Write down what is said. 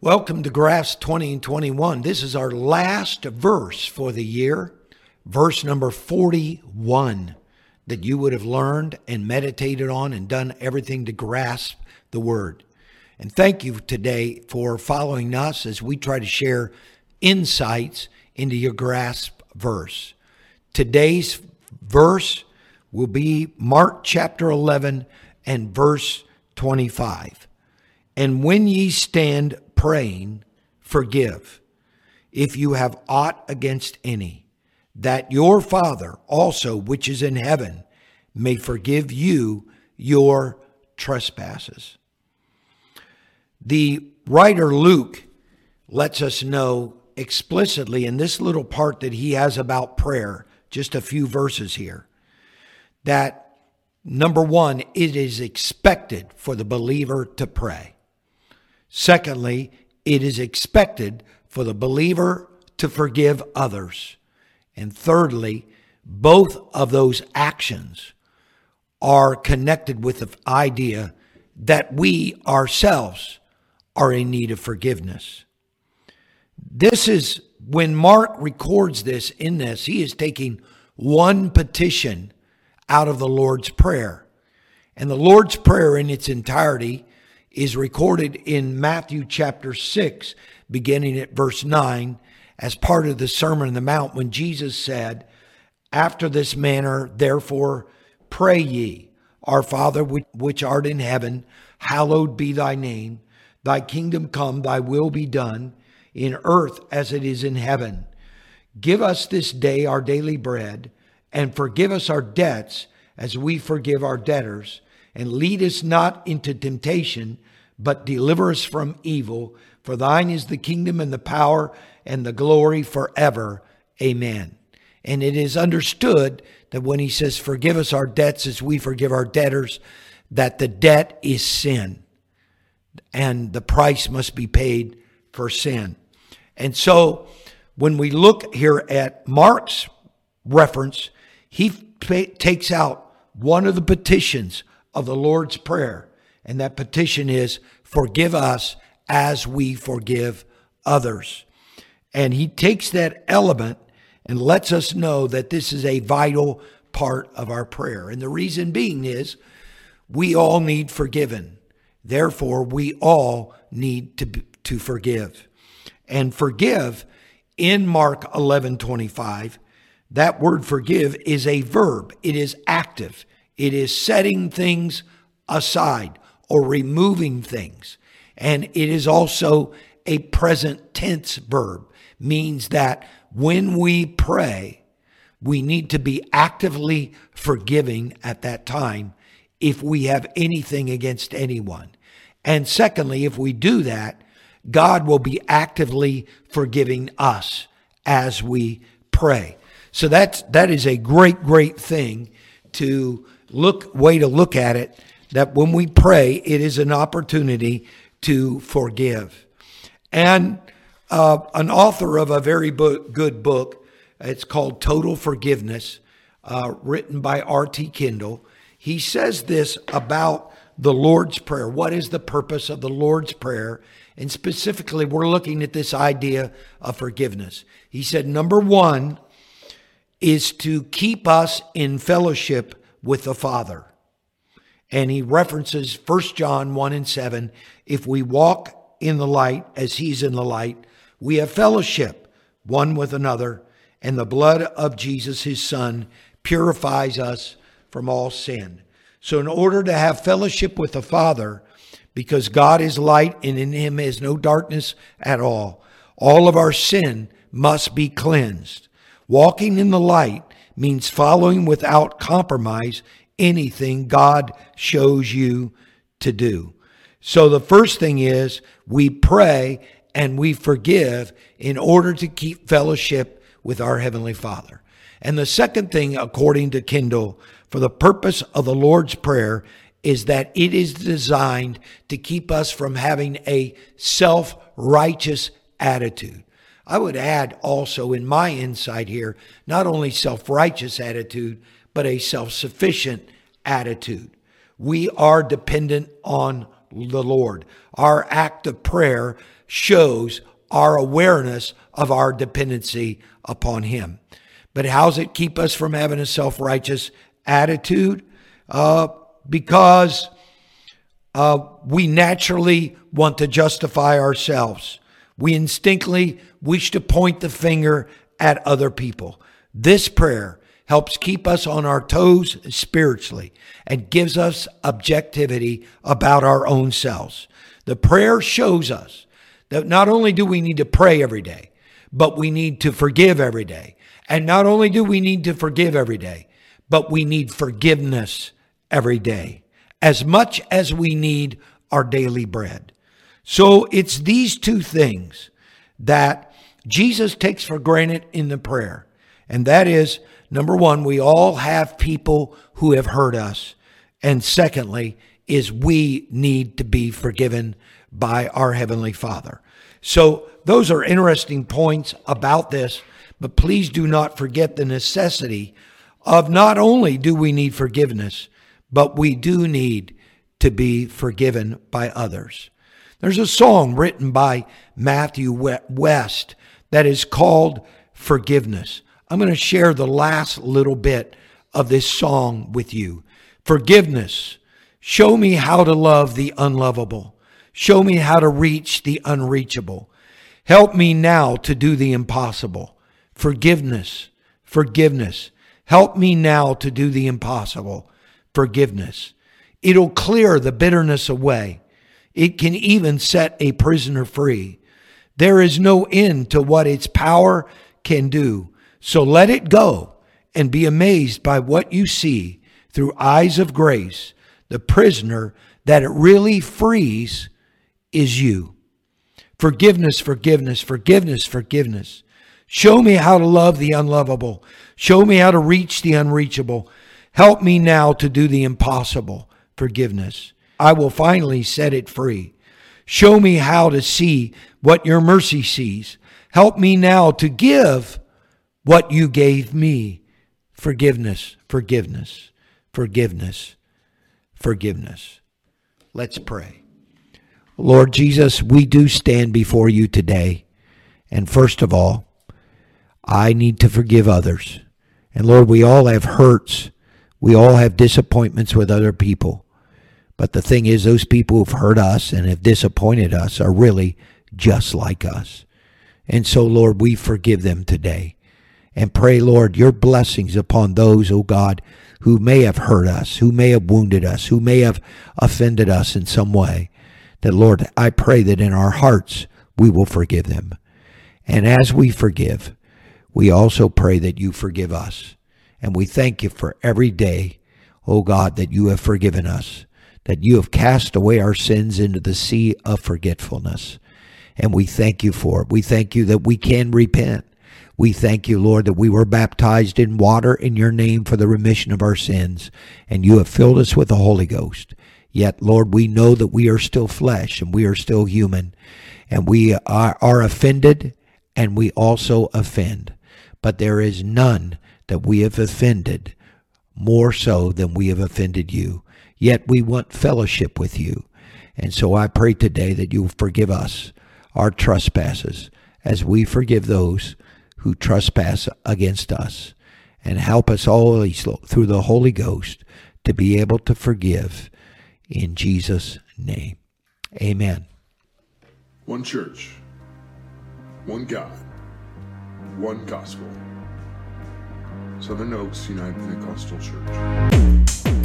Welcome to Grasp 20 and 21. This is our last verse for the year, verse number 41 that you would have learned and meditated on and done everything to grasp the word. And thank you today for following us as we try to share insights into your grasp verse. Today's verse will be Mark chapter 11 and verse 25. And when ye stand praying, forgive if you have aught against any, that your Father also, which is in heaven, may forgive you your trespasses. The writer Luke lets us know explicitly in this little part that he has about prayer, just a few verses here, that number one, it is expected for the believer to pray. Secondly, it is expected for the believer to forgive others. And thirdly, both of those actions are connected with the idea that we ourselves are in need of forgiveness. This is when Mark records this in this, he is taking one petition out of the Lord's Prayer. And the Lord's Prayer in its entirety is recorded in Matthew chapter 6, beginning at verse 9, as part of the Sermon on the Mount, when Jesus said, After this manner, therefore, pray ye, Our Father which art in heaven, hallowed be thy name. Thy kingdom come, thy will be done, in earth as it is in heaven. Give us this day our daily bread, and forgive us our debts as we forgive our debtors and lead us not into temptation, but deliver us from evil. For thine is the kingdom and the power and the glory forever. Amen. And it is understood that when he says, Forgive us our debts as we forgive our debtors, that the debt is sin and the price must be paid for sin. And so when we look here at Mark's reference, he takes out one of the petitions of the Lord's Prayer. And that petition is, Forgive us as we forgive others. And he takes that element and lets us know that this is a vital part of our prayer. And the reason being is we all need forgiven. Therefore, we all need to, to forgive. And forgive in Mark 11 25, that word forgive is a verb, it is active. It is setting things aside or removing things. And it is also a present tense verb, means that when we pray, we need to be actively forgiving at that time if we have anything against anyone. And secondly, if we do that, God will be actively forgiving us as we pray. So that's that is a great, great thing to look way to look at it that when we pray, it is an opportunity to forgive. And uh, an author of a very good book, it's called Total Forgiveness, uh, written by R.T. Kendall. He says this about the Lord's Prayer. What is the purpose of the Lord's Prayer? And specifically, we're looking at this idea of forgiveness. He said, number one is to keep us in fellowship with the Father. And he references 1 John 1 and 7. If we walk in the light as he's in the light, we have fellowship one with another, and the blood of Jesus, his son, purifies us from all sin. So, in order to have fellowship with the Father, because God is light and in him is no darkness at all, all of our sin must be cleansed. Walking in the light means following without compromise anything God shows you to do. So the first thing is we pray and we forgive in order to keep fellowship with our Heavenly Father. And the second thing, according to Kendall, for the purpose of the Lord's Prayer is that it is designed to keep us from having a self righteous attitude. I would add also in my insight here, not only self righteous attitude, but a self sufficient attitude. We are dependent on the Lord. Our act of prayer shows our awareness of our dependency upon Him. But how's it keep us from having a self righteous attitude? Uh, because uh, we naturally want to justify ourselves. We instinctively wish to point the finger at other people. This prayer helps keep us on our toes spiritually and gives us objectivity about our own selves. The prayer shows us that not only do we need to pray every day, but we need to forgive every day. And not only do we need to forgive every day, but we need forgiveness every day, as much as we need our daily bread. So it's these two things that Jesus takes for granted in the prayer. And that is number one, we all have people who have hurt us. And secondly, is we need to be forgiven by our Heavenly Father. So those are interesting points about this, but please do not forget the necessity of not only do we need forgiveness, but we do need to be forgiven by others. There's a song written by Matthew West that is called Forgiveness. I'm going to share the last little bit of this song with you. Forgiveness. Show me how to love the unlovable. Show me how to reach the unreachable. Help me now to do the impossible. Forgiveness. Forgiveness. Help me now to do the impossible. Forgiveness. It'll clear the bitterness away. It can even set a prisoner free. There is no end to what its power can do. So let it go and be amazed by what you see through eyes of grace. The prisoner that it really frees is you. Forgiveness, forgiveness, forgiveness, forgiveness. Show me how to love the unlovable. Show me how to reach the unreachable. Help me now to do the impossible. Forgiveness. I will finally set it free. Show me how to see what your mercy sees. Help me now to give what you gave me. Forgiveness, forgiveness, forgiveness, forgiveness. Let's pray. Lord Jesus, we do stand before you today. And first of all, I need to forgive others. And Lord, we all have hurts. We all have disappointments with other people. But the thing is, those people who've hurt us and have disappointed us are really just like us. And so, Lord, we forgive them today. And pray, Lord, your blessings upon those, O oh God, who may have hurt us, who may have wounded us, who may have offended us in some way. That, Lord, I pray that in our hearts we will forgive them. And as we forgive, we also pray that you forgive us. And we thank you for every day, O God, that you have forgiven us, that you have cast away our sins into the sea of forgetfulness. And we thank you for it. We thank you that we can repent. We thank you, Lord, that we were baptized in water in your name for the remission of our sins, and you have filled us with the Holy Ghost. Yet, Lord, we know that we are still flesh and we are still human, and we are, are offended and we also offend but there is none that we have offended more so than we have offended you. Yet we want fellowship with you. And so I pray today that you will forgive us our trespasses as we forgive those who trespass against us. And help us always through the Holy Ghost to be able to forgive in Jesus' name. Amen. One church, one God one gospel. Southern Oaks United Pentecostal Church.